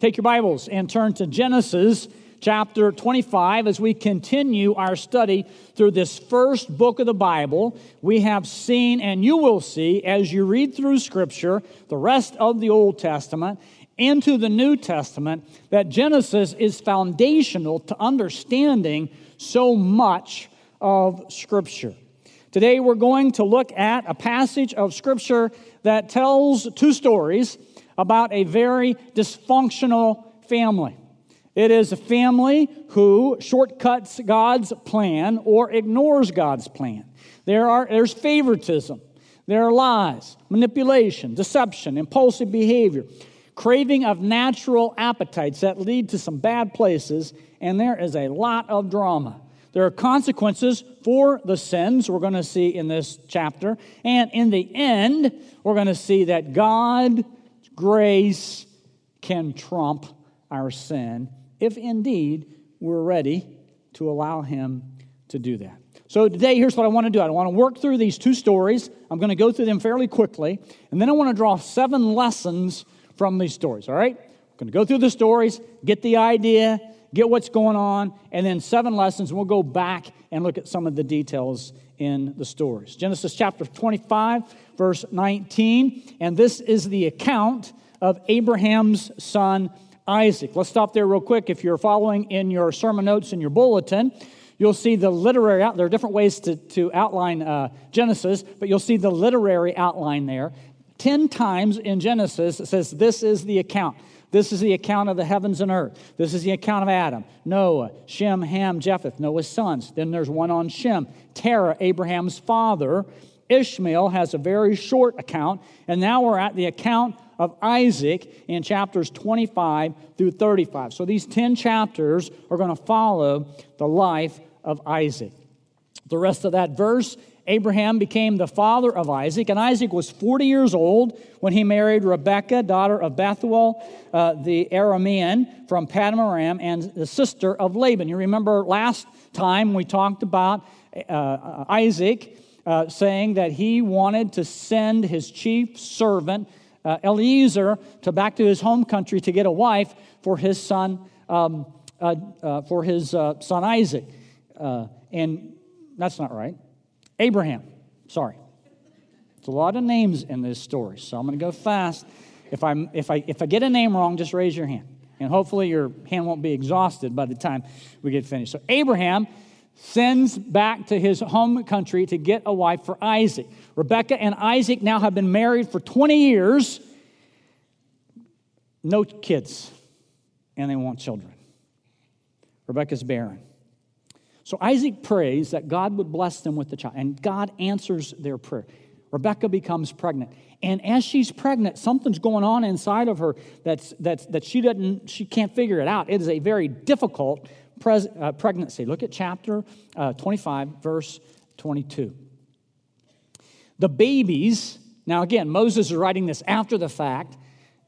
Take your Bibles and turn to Genesis chapter 25 as we continue our study through this first book of the Bible. We have seen, and you will see as you read through Scripture, the rest of the Old Testament into the New Testament, that Genesis is foundational to understanding so much of Scripture. Today we're going to look at a passage of Scripture that tells two stories about a very dysfunctional family. It is a family who shortcuts God's plan or ignores God's plan. There are, there's favoritism, there are lies, manipulation, deception, impulsive behavior, craving of natural appetites that lead to some bad places, and there is a lot of drama. There are consequences for the sins we're going to see in this chapter. And in the end, we're going to see that God grace can trump our sin if indeed we're ready to allow Him to do that. So, today, here's what I want to do I want to work through these two stories. I'm going to go through them fairly quickly, and then I want to draw seven lessons from these stories, all right? I'm going to go through the stories, get the idea, get what's going on, and then seven lessons, we'll go back and look at some of the details in the stories. Genesis chapter 25, verse 19, and this is the account of Abraham's son Isaac. Let's stop there real quick. If you're following in your sermon notes in your bulletin, you'll see the literary out there are different ways to, to outline uh, genesis but you'll see the literary outline there ten times in genesis it says this is the account this is the account of the heavens and earth. This is the account of Adam, Noah, Shem, Ham, Japheth, Noah's sons. Then there's one on Shem, Terah, Abraham's father. Ishmael has a very short account. And now we're at the account of Isaac in chapters 25 through 35. So these 10 chapters are going to follow the life of Isaac. The rest of that verse Abraham became the father of Isaac, and Isaac was 40 years old when he married Rebekah, daughter of Bethuel, uh, the Aramean from Paddan Aram, and the sister of Laban. You remember last time we talked about uh, Isaac uh, saying that he wanted to send his chief servant, uh, Eliezer, to back to his home country to get a wife for his son, um, uh, uh, for his son Isaac. and that's not right. Abraham, sorry. It's a lot of names in this story, so I'm going to go fast. If, i if, I, if I get a name wrong, just raise your hand. And hopefully your hand won't be exhausted by the time we get finished. So Abraham sends back to his home country to get a wife for Isaac. Rebecca and Isaac now have been married for 20 years, no kids, and they want children. Rebecca's barren. So Isaac prays that God would bless them with the child, and God answers their prayer. Rebecca becomes pregnant. And as she's pregnant, something's going on inside of her that's, that's, that she, doesn't, she can't figure it out. It is a very difficult uh, pregnancy. Look at chapter uh, 25, verse 22. The babies, now again, Moses is writing this after the fact.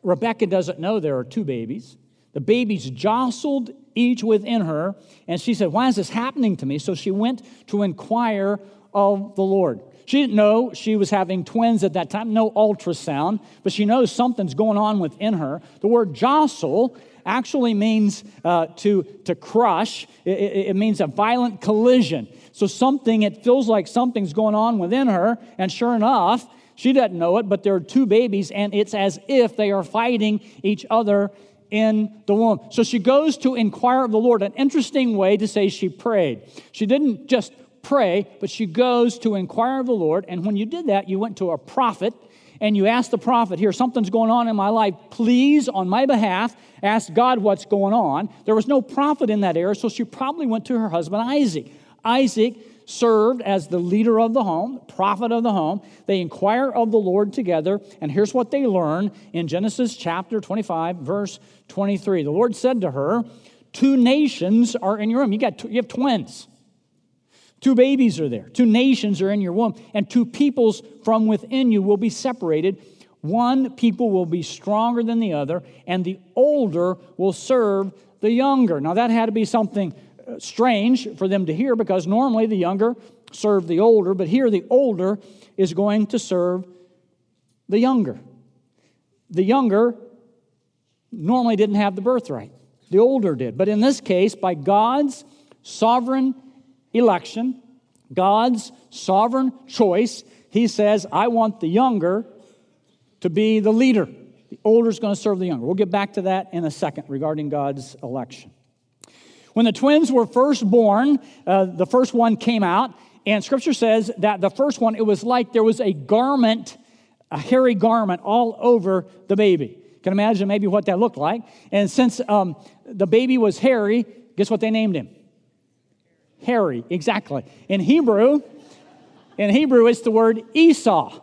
Rebecca doesn't know there are two babies. The babies jostled each within her, and she said, Why is this happening to me? So she went to inquire of the Lord. She didn't know she was having twins at that time, no ultrasound, but she knows something's going on within her. The word jostle actually means uh, to, to crush, it, it, it means a violent collision. So something, it feels like something's going on within her, and sure enough, she doesn't know it, but there are two babies, and it's as if they are fighting each other in the womb. So she goes to inquire of the Lord. An interesting way to say she prayed. She didn't just pray, but she goes to inquire of the Lord. And when you did that, you went to a prophet and you asked the prophet, Here, something's going on in my life. Please, on my behalf, ask God what's going on. There was no prophet in that era, so she probably went to her husband Isaac. Isaac served as the leader of the home, prophet of the home. They inquire of the Lord together, and here's what they learn in Genesis chapter 25, verse 23. The Lord said to her, Two nations are in your womb. You, got you have twins. Two babies are there. Two nations are in your womb, and two peoples from within you will be separated. One people will be stronger than the other, and the older will serve the younger. Now, that had to be something strange for them to hear because normally the younger serve the older, but here the older is going to serve the younger. The younger normally didn't have the birthright, the older did. But in this case, by God's sovereign election, God's sovereign choice, he says, I want the younger to be the leader. The older is going to serve the younger. We'll get back to that in a second regarding God's election. When the twins were first born, uh, the first one came out, and scripture says that the first one, it was like there was a garment, a hairy garment all over the baby. Can imagine maybe what that looked like. And since um, the baby was hairy, guess what they named him? Harry, exactly. In Hebrew, in Hebrew, it's the word Esau.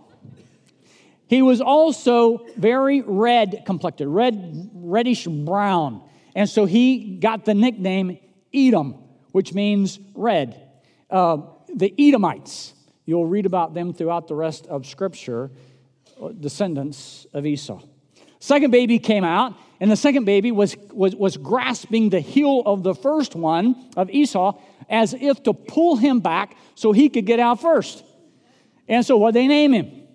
He was also very red complected, red, reddish brown. And so he got the nickname Edom, which means red. Uh, the Edomites, you'll read about them throughout the rest of Scripture, uh, descendants of Esau. Second baby came out, and the second baby was, was, was grasping the heel of the first one of Esau as if to pull him back so he could get out first. And so what they name him?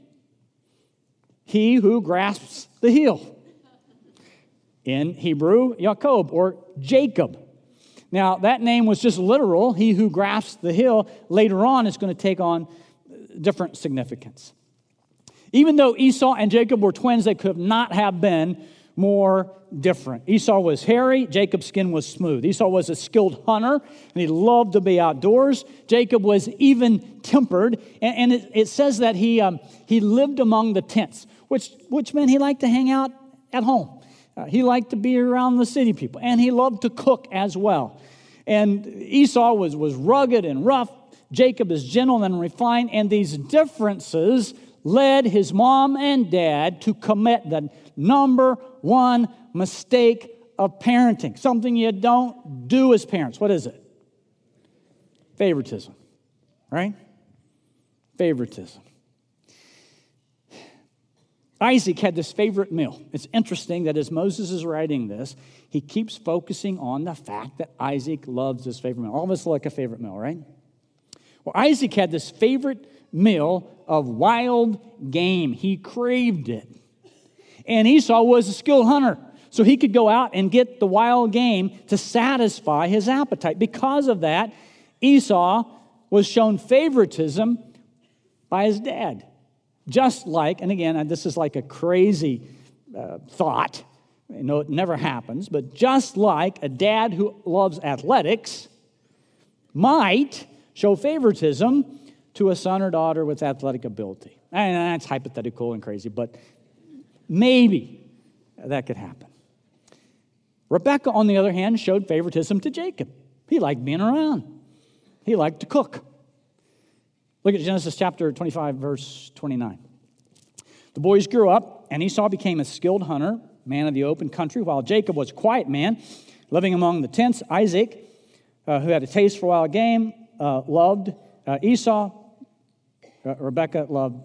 he who grasps the heel. In Hebrew, Jacob or Jacob. Now, that name was just literal. He who grasps the hill later on is going to take on different significance. Even though Esau and Jacob were twins, they could not have been more different. Esau was hairy, Jacob's skin was smooth. Esau was a skilled hunter, and he loved to be outdoors. Jacob was even tempered, and, and it, it, says that he, um, he lived among the tents which, which meant he liked to hang out at home. Uh, he liked to be around the city people, and he loved to cook as well. And Esau was, was rugged and rough. Jacob is gentle and refined, and these differences led his mom and dad to commit the number one mistake of parenting, something you don't do as parents. What is it? Favoritism, right? Favoritism. Isaac had this favorite meal. It's interesting that as Moses is writing this, he keeps focusing on the fact that Isaac loves his favorite meal. All of us like a favorite meal, right? Well, Isaac had this favorite meal of wild game. He craved it. And Esau was a skilled hunter, so he could go out and get the wild game to satisfy his appetite. Because of that, Esau was shown favoritism by his dad. Just like, and again, this is like a crazy uh, thought. I know it never happens, but just like a dad who loves athletics might show favoritism to a son or daughter with athletic ability. And that's hypothetical and crazy, but maybe that could happen. Rebecca, on the other hand, showed favoritism to Jacob. He liked being around, he liked to cook. Look at Genesis chapter 25, verse 29. The boys grew up, and Esau became a skilled hunter, man of the open country, while Jacob was a quiet man, living among the tents. Isaac, uh, who had a taste for wild game, uh, loved uh, Esau. Uh, Rebekah loved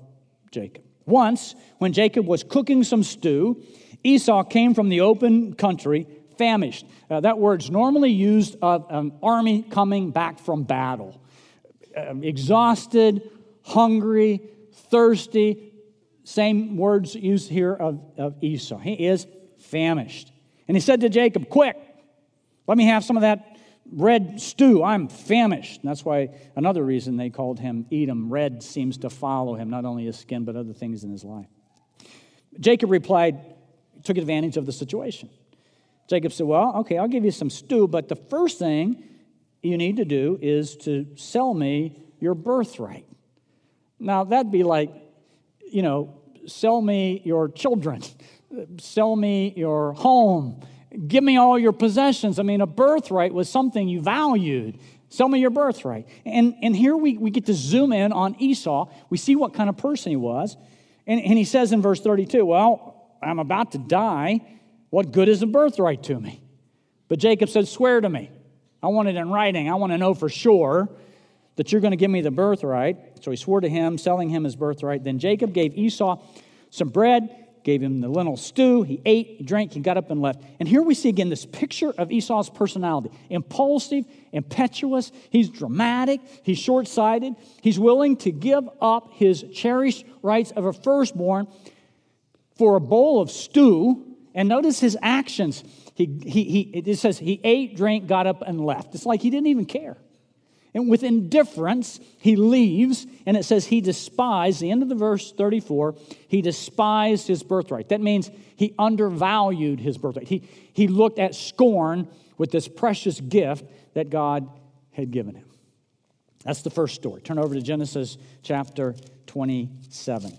Jacob. Once, when Jacob was cooking some stew, Esau came from the open country famished. Uh, that word's normally used of an army coming back from battle Um, exhausted, hungry, thirsty. Same words used here of, of Esau. He is famished. And he said to Jacob, Quick, let me have some of that red stew. I'm famished. And that's why another reason they called him Edom. Red seems to follow him, not only his skin, but other things in his life. Jacob replied, took advantage of the situation. Jacob said, Well, okay, I'll give you some stew, but the first thing you need to do is to sell me your birthright. Now, that'd be like, you know, sell me your children, sell me your home, give me all your possessions. I mean, a birthright was something you valued. Sell me your birthright. And, and here we, we get to zoom in on Esau. We see what kind of person he was. And, and he says in verse 32, Well, I'm about to die. What good is a birthright to me? But Jacob said, Swear to me. I want it in writing. I want to know for sure that you're going to give me the birthright. So he swore to him, selling him his birthright. Then Jacob gave Esau some bread, gave him the lentil stew. He ate, he drank, he got up and left. And here we see again this picture of Esau's personality impulsive, impetuous, he's dramatic, he's short sighted, he's willing to give up his cherished rights of a firstborn for a bowl of stew And notice his actions. He, he, he, it says he ate, drank, got up, and left. It's like he didn't even care. And with indifference, he leaves, and it says he despised, the end of the verse 34, he despised his birthright. That means he undervalued his birthright. He, he looked at scorn with this precious gift that God had given him. That's the first story. Turn over to Genesis chapter 27.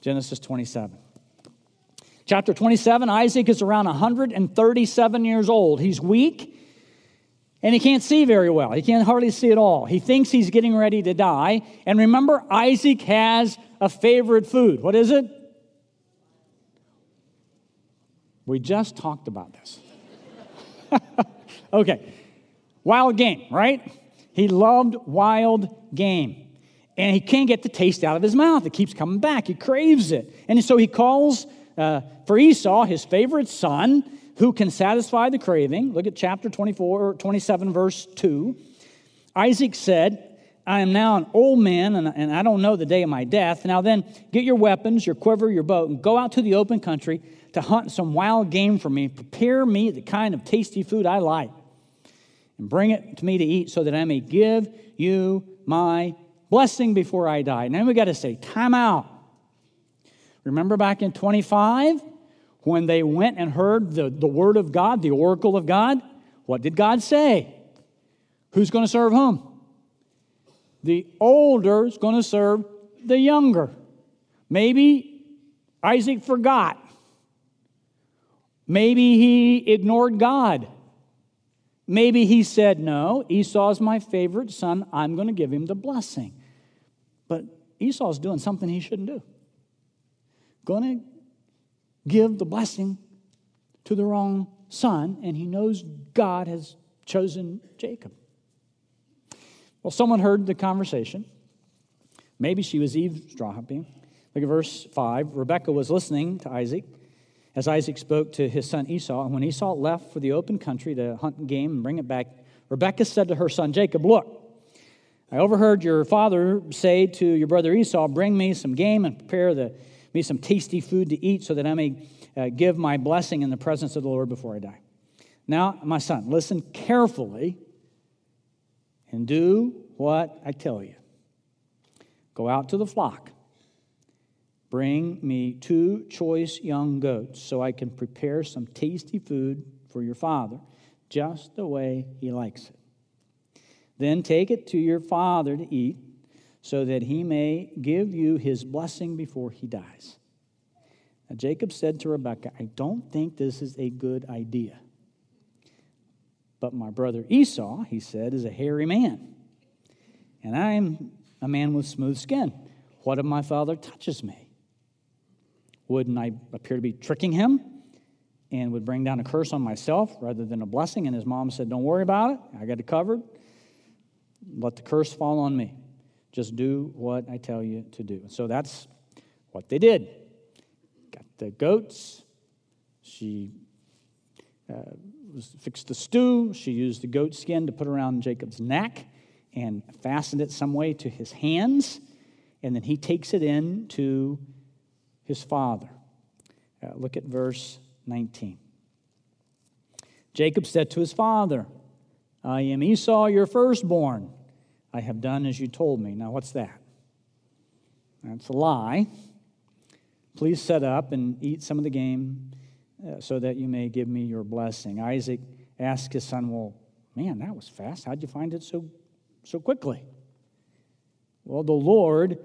Genesis 27. Chapter 27, Isaac is around 137 years old. He's weak and he can't see very well. He can't hardly see at all. He thinks he's getting ready to die. And remember, Isaac has a favorite food. What is it? We just talked about this. okay. Wild game, right? He loved wild game. And he can't get the taste out of his mouth. It keeps coming back. He craves it. And so he calls uh, for Esau, his favorite son, who can satisfy the craving. Look at chapter 24, 27, verse 2. Isaac said, I am now an old man, and, and I don't know the day of my death. Now then, get your weapons, your quiver, your bow, and go out to the open country to hunt some wild game for me. Prepare me the kind of tasty food I like, and bring it to me to eat so that I may give you my blessing before I die. Now we got to say, time out. Remember back in 25 when they went and heard the, the word of God, the oracle of God? What did God say? Who's going to serve whom? The older is going to serve the younger. Maybe Isaac forgot. Maybe he ignored God. Maybe he said, No, Esau's my favorite son. I'm going to give him the blessing. But Esau's doing something he shouldn't do going to give the blessing to the wrong son, and he knows God has chosen Jacob. Well, someone heard the conversation. Maybe she was eavesdropping. Look at verse 5. Rebekah was listening to Isaac as Isaac spoke to his son Esau. And when Esau left for the open country to hunt game and bring it back, Rebekah said to her son Jacob, Look, I overheard your father say to your brother Esau, Bring me some game and prepare the me some tasty food to eat so that I may uh, give my blessing in the presence of the Lord before I die. Now, my son, listen carefully and do what I tell you. Go out to the flock. Bring me two choice young goats so I can prepare some tasty food for your father, just the way he likes it. Then take it to your father to eat so that he may give you his blessing before he dies. Now, Jacob said to Rebekah, I don't think this is a good idea. But my brother Esau, he said, is a hairy man, and I am a man with smooth skin. What if my father touches me? Wouldn't I appear to be tricking him and would bring down a curse on myself rather than a blessing? And his mom said, Don't worry about it. I got it covered. Let the curse fall on me. Just do what I tell you to do. So that's what they did. Got the goats. She uh, fixed the stew. She used the goat skin to put around Jacob's neck and fastened it some way to his hands. And then he takes it in to his father. Uh, look at verse 19. Jacob said to his father, I am Esau, your firstborn. I have done as you told me. Now, what's that? That's a lie. Please set up and eat some of the game uh, so that you may give me your blessing. Isaac asked his son, Well, man, that was fast. How'd you find it so, so quickly? Well, the Lord,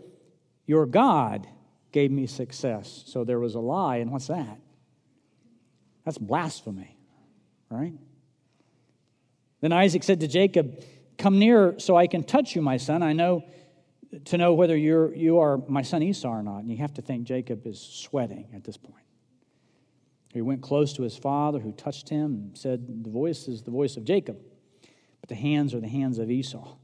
your God, gave me success. So there was a lie, and what's that? That's blasphemy, right? Then Isaac said to Jacob, Come near so I can touch you, my son. I know to know whether you're, you are my son Esau or not. And you have to think Jacob is sweating at this point. He went close to his father, who touched him and said, The voice is the voice of Jacob, but the hands are the hands of Esau.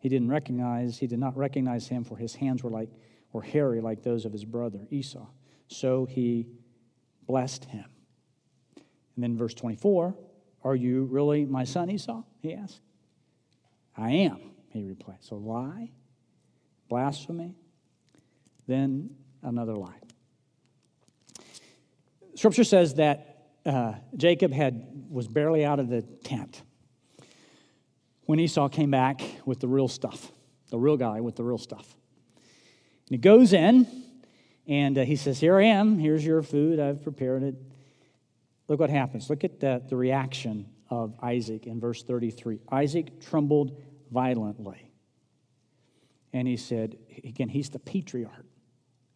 He didn't recognize, he did not recognize him, for his hands were like were hairy like those of his brother Esau. So he blessed him. And then verse 24, Are you really my son Esau? He asked. I am, he replied. So lie, blasphemy, then another lie. Scripture says that uh, Jacob had, was barely out of the tent when Esau came back with the real stuff, the real guy with the real stuff. And he goes in and uh, he says, Here I am. Here's your food. I've prepared it. Look what happens. Look at the, the reaction of Isaac in verse 33. Isaac trembled violently. And he said, again, he's the patriarch,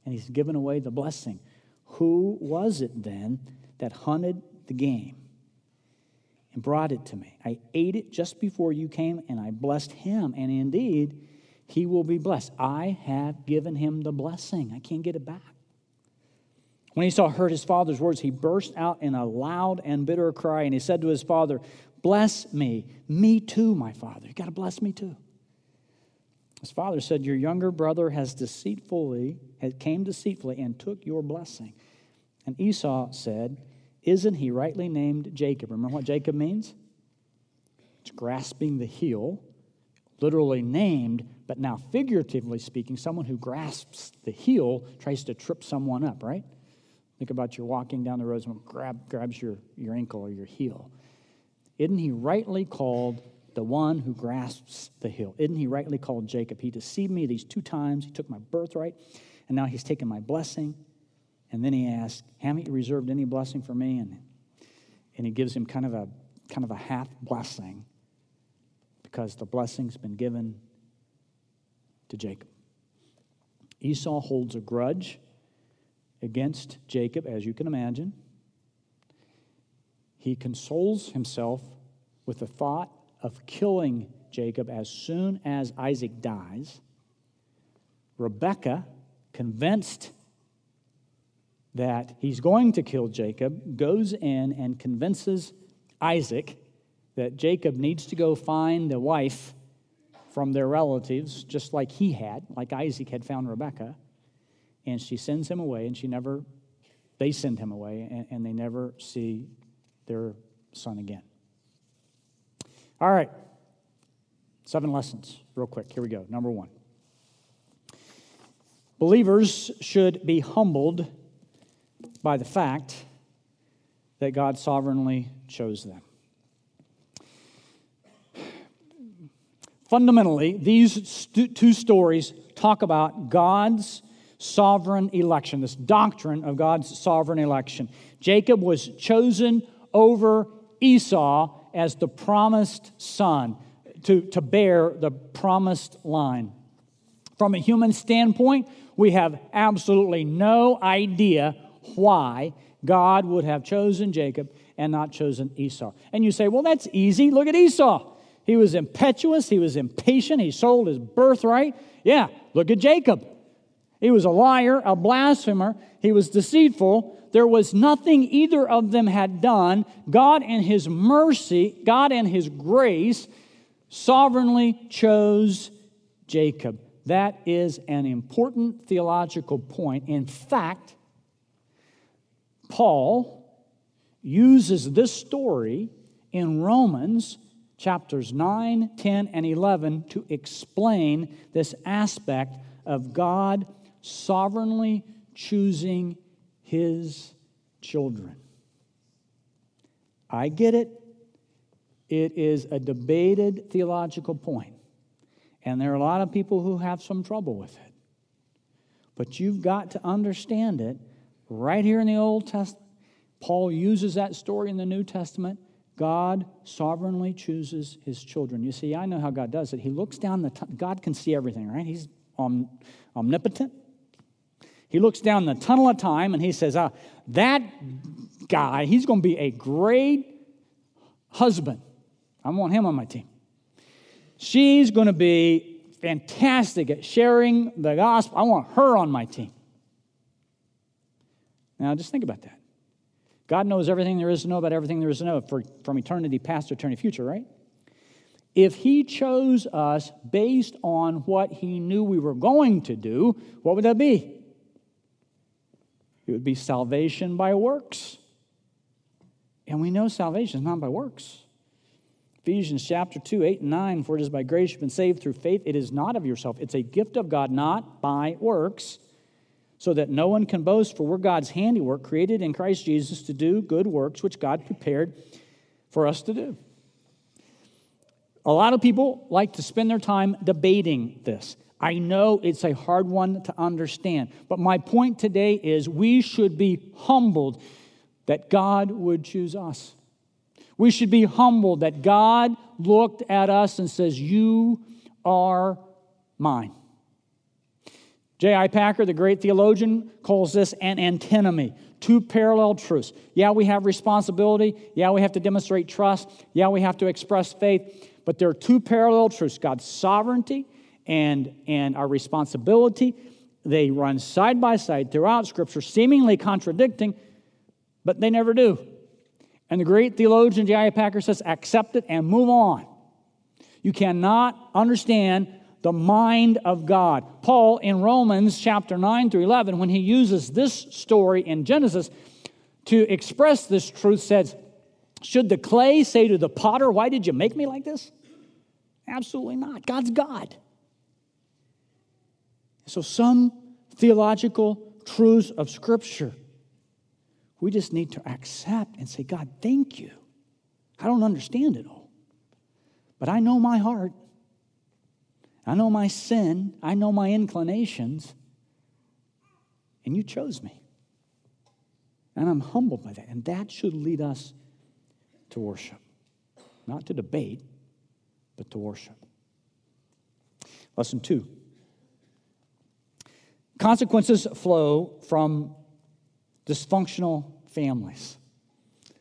and he's given away the blessing. Who was it then that hunted the game and brought it to me? I ate it just before you came, and I blessed him. And indeed, he will be blessed. I have given him the blessing. I can't get it back. When Esau heard his father's words, he burst out in a loud and bitter cry, and he said to his father, Bless me, me too, my father. You got to bless me too. His father said, Your younger brother has deceitfully, had came deceitfully and took your blessing. And Esau said, Isn't he rightly named Jacob? Remember what Jacob means? It's grasping the heel, literally named, but now figuratively speaking, someone who grasps the heel tries to trip someone up, right? Think about you walking down the road, someone grab, grabs your, your ankle or your heel. Isn't he rightly called the one who grasps the heel? Isn't he rightly called Jacob? He deceived me these two times. He took my birthright, and now he's taken my blessing. And then he asks, Haven't you reserved any blessing for me? And, and he gives him kind of a kind of a half blessing because the blessing's been given to Jacob. Esau holds a grudge against Jacob, as you can imagine. He consoles himself with the thought of killing Jacob as soon as Isaac dies. Rebekah, convinced that he's going to kill Jacob, goes in and convinces Isaac that Jacob needs to go find the wife from their relatives, just like he had, like Isaac had found Rebekah and she sends him away, and she never, they send him away, and, and they never see their son again. All right, seven lessons, real quick. Here we go. Number one believers should be humbled by the fact that God sovereignly chose them. Fundamentally, these two stories talk about God's sovereign election, this doctrine of God's sovereign election. Jacob was chosen over Esau as the promised son to, to bear the promised line. From a human standpoint, we have absolutely no idea why God would have chosen Jacob and not chosen Esau. And you say, well, that's easy. Look at Esau. He was impetuous, he was impatient, he sold his birthright. Yeah, look at Jacob. He was a liar, a blasphemer. He was deceitful. There was nothing either of them had done. God, in His mercy, God, in His grace, sovereignly chose Jacob. That is an important theological point. In fact, Paul uses this story in Romans chapters 9, 10, and 11 to explain this aspect of God sovereignly choosing his children. I get it. It is a debated theological point. and there are a lot of people who have some trouble with it. But you've got to understand it right here in the Old Testament. Paul uses that story in the New Testament. God sovereignly chooses his children. You see, I know how God does it. He looks down the, t- God can see everything, right? He's om- omnipotent, he looks down the tunnel of time and he says, ah, That guy, he's going to be a great husband. I want him on my team. She's going to be fantastic at sharing the gospel. I want her on my team. Now, just think about that. God knows everything there is to know about everything there is to know for, from eternity past to eternity future, right? If He chose us based on what He knew we were going to do, what would that be? It would be salvation by works. And we know salvation is not by works. Ephesians chapter 2, 8 and 9, for it is by grace you've been saved through faith. It is not of yourself, it's a gift of God, not by works, so that no one can boast, for we're God's handiwork, created in Christ Jesus to do good works which God prepared for us to do. A lot of people like to spend their time debating this. I know it's a hard one to understand, but my point today is we should be humbled that God would choose us. We should be humbled that God looked at us and says, You are mine. J.I. Packer, the great theologian, calls this an antinomy, two parallel truths. Yeah, we have responsibility. Yeah, we have to demonstrate trust. Yeah, we have to express faith. But there are two parallel truths God's sovereignty and, and our responsibility. They run side by side throughout Scripture, seemingly contradicting, but they never do. And the great theologian J.I. Packer says, accept it and move on. You cannot understand the mind of God. Paul in Romans chapter 9 through 11, when he uses this story in Genesis to express this truth, says, Should the clay say to the potter, Why did you make me like this? Absolutely not. God's God. So, some theological truths of Scripture we just need to accept and say, God, thank you. I don't understand it all, but I know my heart. I know my sin. I know my inclinations. And you chose me. And I'm humbled by that. And that should lead us to worship. Not to debate, but to worship. Lesson two consequences flow from dysfunctional families.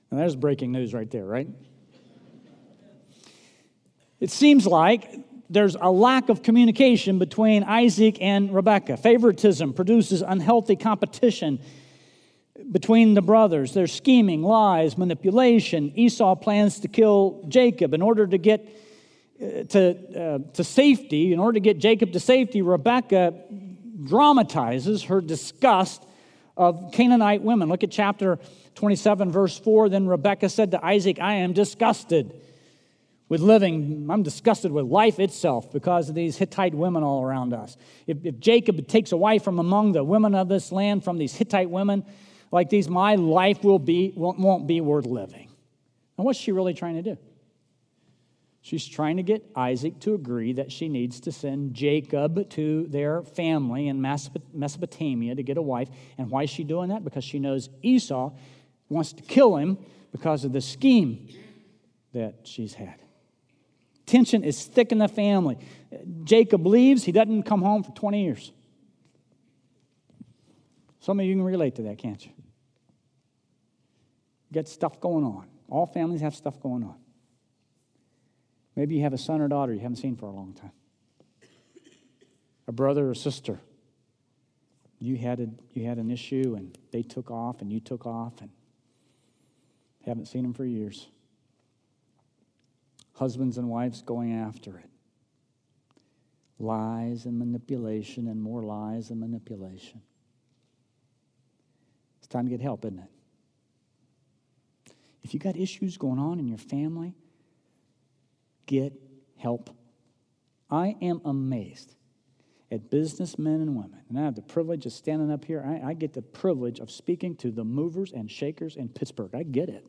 And there's breaking news right there, right? It seems like there's a lack of communication between Isaac and Rebekah. Favoritism produces unhealthy competition between the brothers. There's scheming, lies, manipulation. Esau plans to kill Jacob in order to get uh, to, uh, to safety. In order to get Jacob to safety, Rebekah dramatizes her disgust of Canaanite women. Look at chapter 27, verse 4. Then Rebekah said to Isaac, I am disgusted with living. I'm disgusted with life itself because of these Hittite women all around us. If, if Jacob takes a wife from among the women of this land, from these Hittite women like these, my life will be, won't, won't be worth living. And what's she really trying to do? She's trying to get Isaac to agree that she needs to send Jacob to their family in Mesopotamia to get a wife. And why is she doing that? Because she knows Esau wants to kill him because of the scheme that she's had. Tension is thick in the family. Jacob leaves, he doesn't come home for 20 years. Some of you can relate to that, can't you? Get stuff going on. All families have stuff going on. Maybe you have a son or daughter you haven't seen for a long time, a brother or sister. You had, a, you had an issue and they took off and you took off and haven't seen them for years. Husbands and wives going after it. Lies and manipulation and more lies and manipulation. It's time to get help, isn't it? If you got issues going on in your family, get help. I am amazed at businessmen and women. And I have the privilege of standing up here. I, I, get the privilege of speaking to the movers and shakers in Pittsburgh. I get it.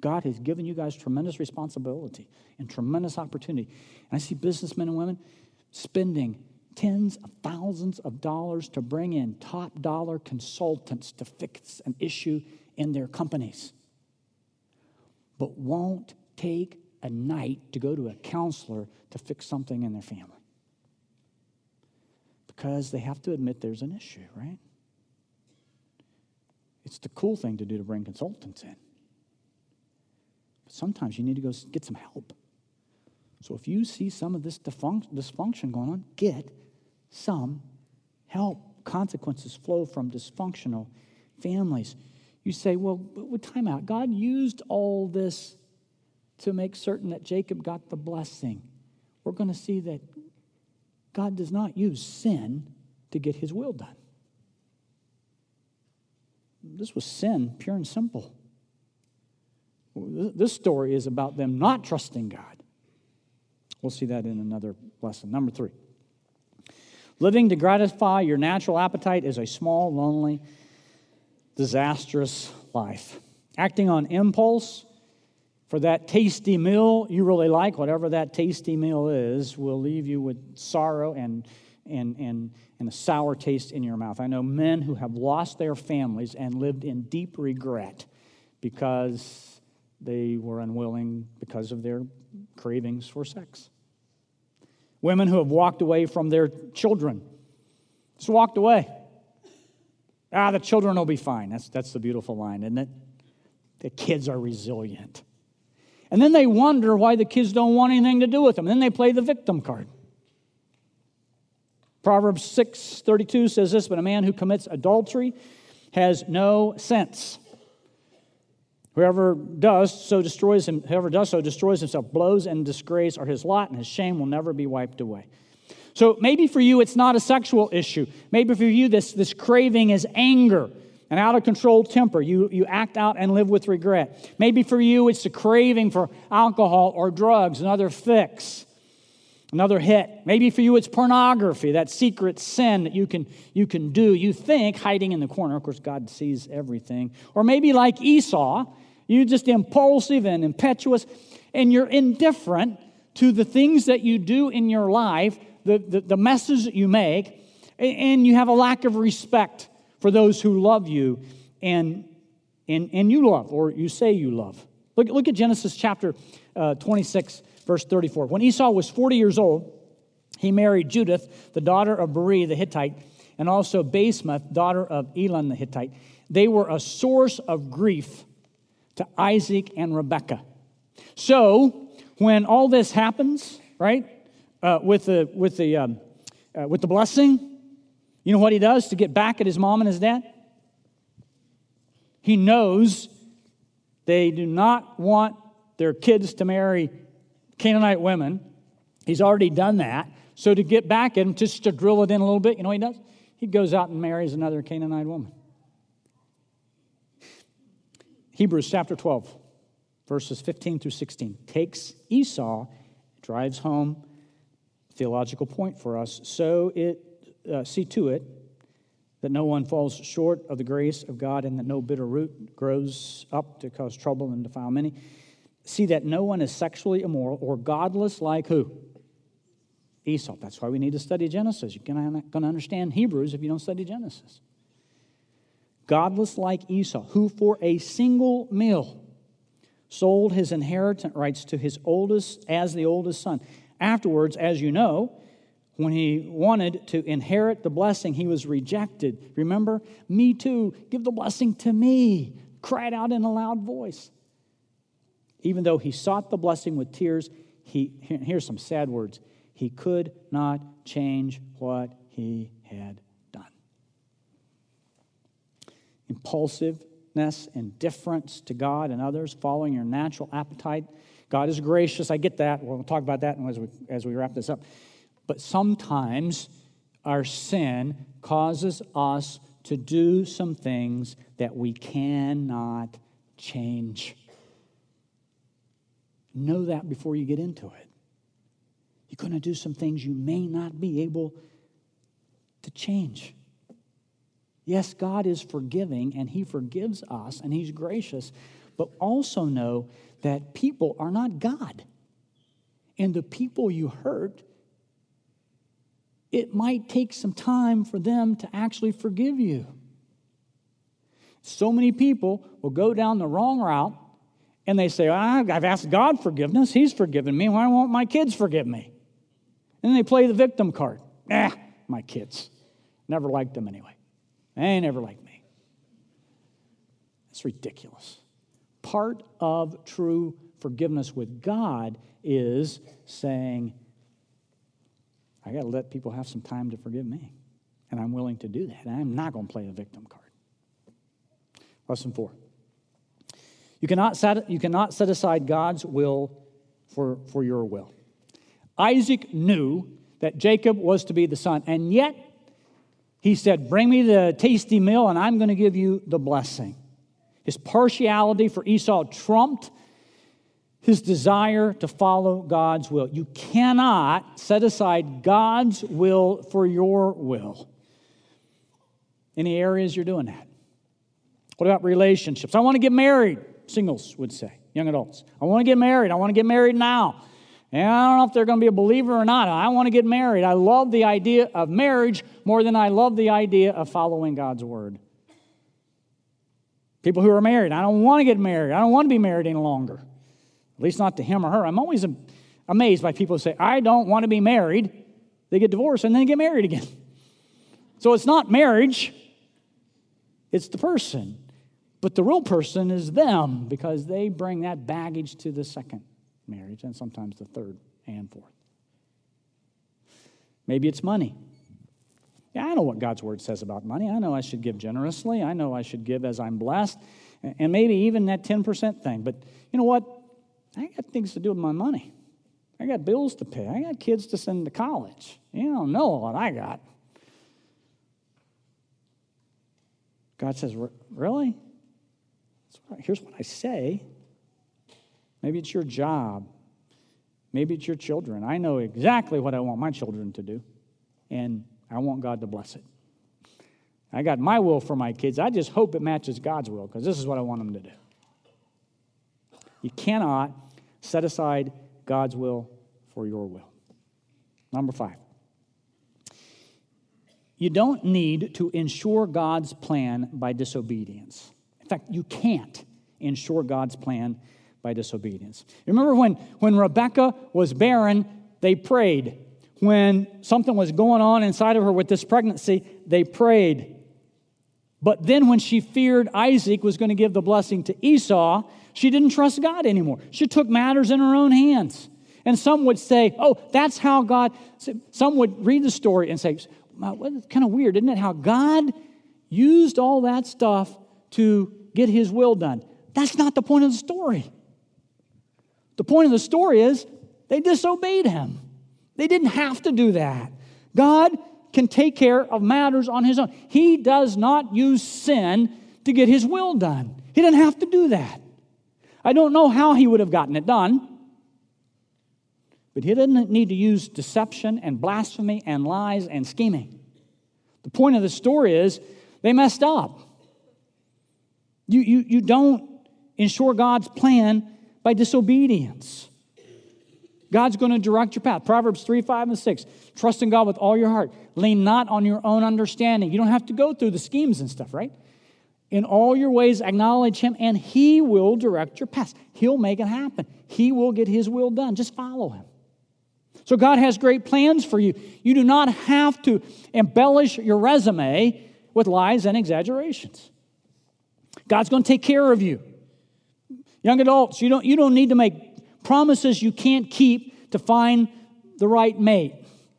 God has given you guys tremendous responsibility and tremendous opportunity. And I see businessmen and women spending tens of thousands of dollars to bring in top dollar consultants to fix an issue in their companies, but won't take a night to go to a counselor to fix something in their family. Because they have to admit there's an issue, right? It's the cool thing to do to bring consultants in. But sometimes you need to go get some help. So if you see some of this dysfunction going on, get some help. Consequences flow from dysfunctional families. You say, well, time out. God used all this to make certain that Jacob got the blessing. We're going to see that God does not use sin to get his will done. This was sin, pure and simple. This story is about them not trusting God. We'll see that in another lesson. Number three Living to gratify your natural appetite is a small, lonely, disastrous life. Acting on impulse for that tasty meal you really like, whatever that tasty meal is, will leave you with sorrow and, and, and, and a sour taste in your mouth. I know men who have lost their families and lived in deep regret because they were unwilling because of their cravings for sex. Women who have walked away from their children, just walked away. Ah, the children will be fine. That's, that's the beautiful line, isn't it? The kids are resilient. And then they wonder why the kids don't want anything to do with them. And then they play the victim card. Proverbs 6:32 says this, but a man who commits adultery has no sense. Whoever does so destroys him, whoever does so destroys himself. Blows and disgrace are his lot, and his shame will never be wiped away. So maybe for you it's not a sexual issue. Maybe for you this, this craving is anger, an out of control temper. You, you act out and live with regret. Maybe for you it's the craving for alcohol or drugs, another fix, another hit. Maybe for you it's pornography, that secret sin that you can, you can do. You think hiding in the corner. Of course, God sees everything. Or maybe like Esau, you're just impulsive and impetuous, and you're indifferent to the things that you do in your life the, the, the messes that you make, and you have a lack of respect for those who love you and, and, and you love, or you say you love. Look, look at Genesis chapter uh, 26, verse 34. When Esau was 40 years old, he married Judith, the daughter of Beeri the Hittite, and also Basemath, daughter of Elon the Hittite. They were a source of grief to Isaac and Rebekah. So, when all this happens, right, uh, with the, with, the, um, uh, with the blessing, you know what he does to get back at his mom and his dad? He knows they do not want their kids to marry Canaanite women. He's already done that. So to get back at him, just to drill it in a little bit, you know what he does? He goes out and marries another Canaanite woman. Hebrews chapter 12, verses 15 through 16, takes Esau, drives home theological point for us. So it uh, see to it that no one falls short of the grace of God and that no bitter root grows up to cause trouble and defile many. See that no one is sexually immoral or godless like who? Esau. That's why we need to study Genesis. You're not going to understand Hebrews if you don't study Genesis. Godless like Esau, who for a single meal sold his inheritance rights to his oldest as the oldest son. Afterwards, as you know, when he wanted to inherit the blessing, he was rejected. Remember? Me too. Give the blessing to me. Cried out in a loud voice. Even though he sought the blessing with tears, he, here's some sad words. He could not change what he had done. Impulsiveness, indifference to God and others, following your natural appetite God is gracious. I get that. We'll talk about that as we, as we wrap this up. But sometimes our sin causes us to do some things that we cannot change. Know that before you get into it. You're going to do some things you may not be able to change. Yes, God is forgiving and He forgives us and He's gracious, but also know that people are not God. And the people you hurt, it might take some time for them to actually forgive you. So many people will go down the wrong route and they say, I've asked God forgiveness. He's forgiven me. Why won't my kids forgive me? And they play the victim card. Ah, my kids. Never liked them anyway. They never liked me. It's ridiculous part of true forgiveness with God is saying, I got to let people have some time to forgive me. And I'm willing to do that. I'm not going to play the victim card. Lesson four. You cannot set, you cannot set aside God's will for, for your will. Isaac knew that Jacob was to be the son, and yet he said, Bring me the tasty meal, and I'm going to give you the blessing. His partiality for Esau trumped his desire to follow God's will. You cannot set aside God's will for your will. Any areas you're doing that? What about relationships? I want to get married, singles would say, young adults. I want to get married. I want to get married now. And I don't know if they're going to be a believer or not. I want to get married. I love the idea of marriage more than I love the idea of following God's word. People who are married, I don't want to get married. I don't want to be married any longer. At least not to him or her. I'm always amazed by people who say, I don't want to be married. They get divorced and then they get married again. So it's not marriage, it's the person. But the real person is them because they bring that baggage to the second marriage and sometimes the third and fourth. Maybe it's money. Yeah, I know what God's word says about money. I know I should give generously. I know I should give as I'm blessed. And maybe even that 10% thing. But you know what? I got things to do with my money. I got bills to pay. I got kids to send to college. You don't know what I got. God says, Really? Here's what I say. Maybe it's your job. Maybe it's your children. I know exactly what I want my children to do, and I want God to bless it. I got my will for my kids. I just hope it matches God's will because this is what I want them to do. You cannot set aside God's will for your will. Number five, you don't need to ensure God's plan by disobedience. In fact, you can't ensure God's plan by disobedience. Remember when, when Rebecca was barren, they prayed. When something was going on inside of her with this pregnancy, they prayed. But then when she feared Isaac was going to give the blessing to Esau, she didn't trust God anymore. She took matters in her own hands. And some would say, oh, that's how God, some would read the story and say, well, it's kind of weird, isn't it? How God used all that stuff to get his will done. That's not the point of the story. The point of the story is they disobeyed him. They didn't have to do that. God can take care of matters on his own. He does not use sin to get his will done. He didn't have to do that. I don't know how he would have gotten it done, but he didn't need to use deception and blasphemy and lies and scheming. The point of the story is they messed up. You, you, you don't ensure God's plan by disobedience. God's going to direct your path. Proverbs 3, 5, and 6. Trust in God with all your heart. Lean not on your own understanding. You don't have to go through the schemes and stuff, right? In all your ways, acknowledge Him, and He will direct your path. He'll make it happen. He will get His will done. Just follow Him. So, God has great plans for you. You do not have to embellish your resume with lies and exaggerations. God's going to take care of you. Young adults, you don't, you don't need to make promises you can't keep to find the right mate.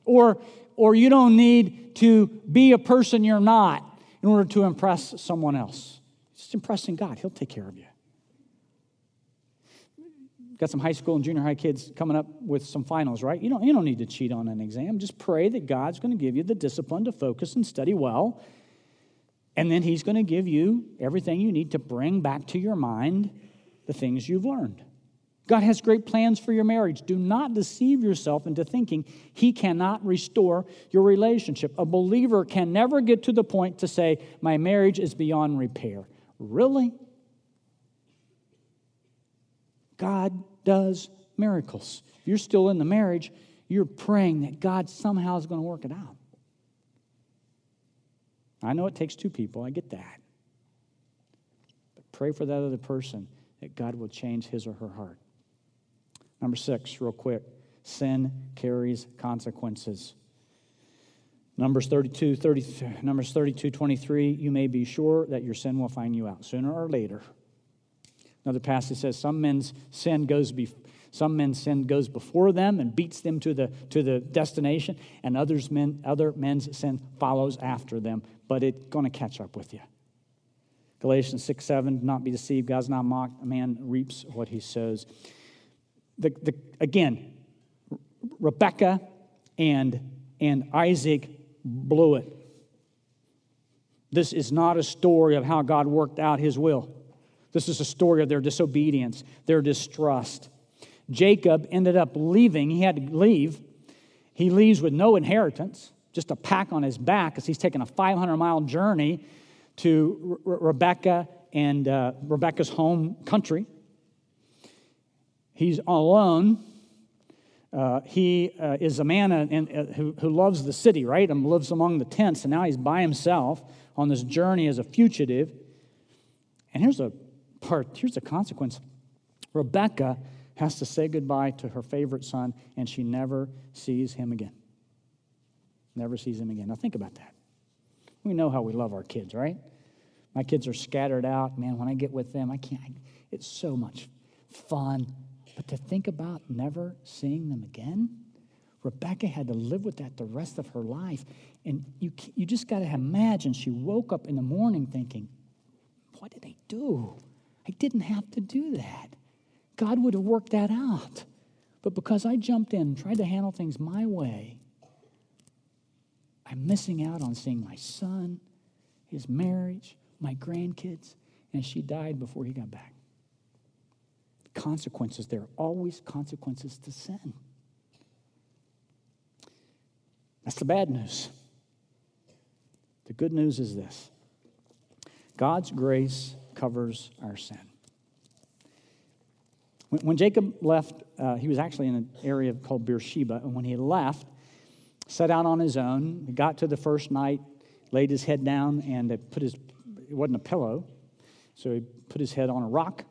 Or, or you don't need to be a person you're not in order to impress someone else. Just impressing God, He'll take care of you. Got some high school and junior high kids coming up with some finals, right? You don't, you don't need to cheat on an exam. Just pray that God's going to give you the discipline to focus and study well. And then He's going to give you everything you need to bring back to your mind the things you've learned. God has great plans for your marriage. Do not deceive yourself into thinking He cannot restore your relationship. A believer can never get to the point to say, My marriage is beyond repair. Really? God does miracles. If you're still in the marriage, you're praying that God somehow is going to work it out. I know it takes two people, I get that. But pray for that other person that God will change his or her heart. Number six, real quick sin carries consequences. Numbers 32, 30, Numbers 32, 23, you may be sure that your sin will find you out sooner or later. Another passage says, Some men's sin goes be, some men's sin goes before them and beats them to the, to the destination, and others men, other men's sin follows after them, but it's going to catch up with you. Galatians 6 7, not be deceived. God's not mocked. A man reaps what he sows. The, the, again, Rebecca and, and Isaac blew it. This is not a story of how God worked out his will. This is a story of their disobedience, their distrust. Jacob ended up leaving. He had to leave. He leaves with no inheritance, just a pack on his back as he's taking a 500 mile journey to Re- Rebecca and uh, Rebecca's home country. He's alone. Uh, he uh, is a man uh, in, uh, who, who loves the city, right? And lives among the tents, and now he's by himself on this journey as a fugitive. And here's a part, here's a consequence. Rebecca has to say goodbye to her favorite son, and she never sees him again. Never sees him again. Now, think about that. We know how we love our kids, right? My kids are scattered out. Man, when I get with them, I can't, it's so much fun. But to think about never seeing them again, Rebecca had to live with that the rest of her life. And you, you just got to imagine she woke up in the morning thinking, What did I do? I didn't have to do that. God would have worked that out. But because I jumped in and tried to handle things my way, I'm missing out on seeing my son, his marriage, my grandkids, and she died before he got back. Consequences, there are always consequences to sin. That's the bad news. The good news is this God's grace covers our sin. When, when Jacob left, uh, he was actually in an area called Beersheba, and when he left, set out on his own, he got to the first night, laid his head down, and put his, it wasn't a pillow, so he put his head on a rock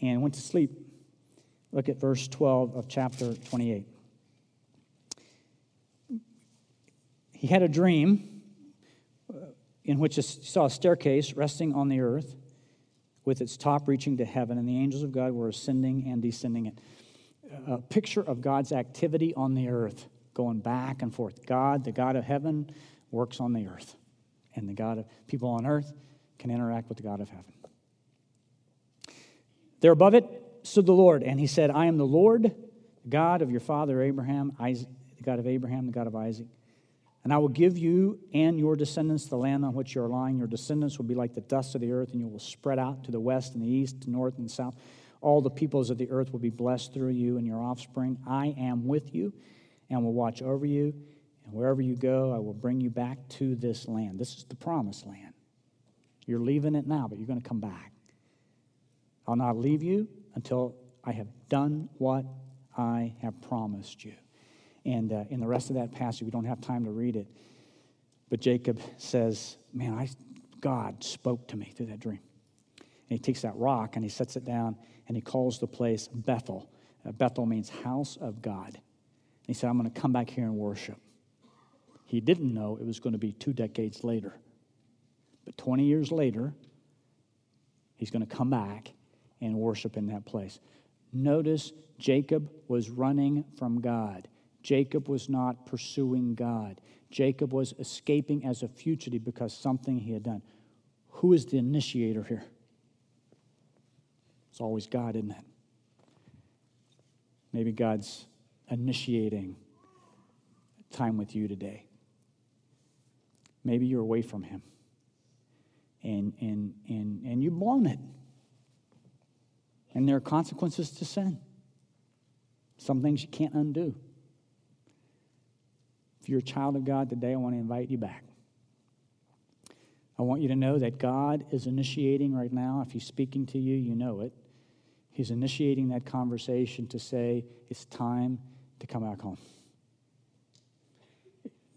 and went to sleep. Look at verse 12 of chapter 28. He had a dream uh, in which he saw a staircase resting on the earth with its top reaching to heaven, and the angels of God were ascending and descending it. A picture of God's activity on the earth, going back and forth. God, the God of heaven, works on the earth, and the God of people on earth can interact with the God of heaven. There above it stood the Lord, and he said, I am the Lord, God of your father Abraham, Isaac, the God of Abraham, the God of Isaac. And I will give you and your descendants the land on which you are lying. Your descendants will be like the dust of the earth, and you will spread out to the west and the east, north and south. All the peoples of the earth will be blessed through you and your offspring. I am with you and will watch over you. And wherever you go, I will bring you back to this land. This is the promised land. You're leaving it now, but you're going to come back. I'll not leave you until I have done what I have promised you. And uh, in the rest of that passage, we don't have time to read it. But Jacob says, Man, I, God spoke to me through that dream. And he takes that rock and he sets it down and he calls the place Bethel. Uh, Bethel means house of God. And he said, I'm going to come back here and worship. He didn't know it was going to be two decades later. But 20 years later, he's going to come back and worship in that place. Notice Jacob was running from God. Jacob was not pursuing God. Jacob was escaping as a fugitive because something he had done. Who is the initiator here? It's always God, isn't it? Maybe God's initiating time with you today. Maybe you're away from Him and, and, and, and you've blown it. And there are consequences to sin. Some things you can't undo. If you're a child of God today, I want to invite you back. I want you to know that God is initiating right now. If He's speaking to you, you know it. He's initiating that conversation to say, it's time to come back home.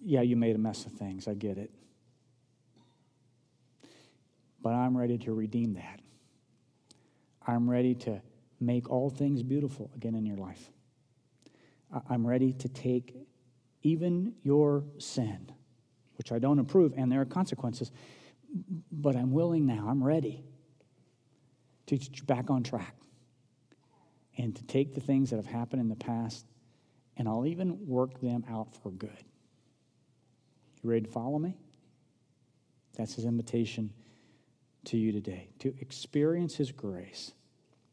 Yeah, you made a mess of things. I get it. But I'm ready to redeem that. I'm ready to make all things beautiful again in your life. I'm ready to take even your sin, which I don't approve, and there are consequences, but I'm willing now, I'm ready to get you back on track and to take the things that have happened in the past and I'll even work them out for good. You ready to follow me? That's his invitation to you today to experience his grace.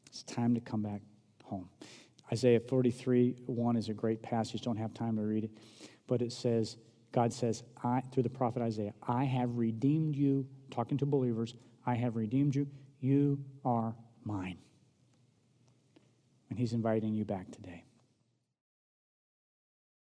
It's time to come back home. Isaiah 43 1 is a great passage. Don't have time to read it. But it says, God says, I, through the prophet Isaiah, I have redeemed you, talking to believers, I have redeemed you. You are mine. And He's inviting you back today.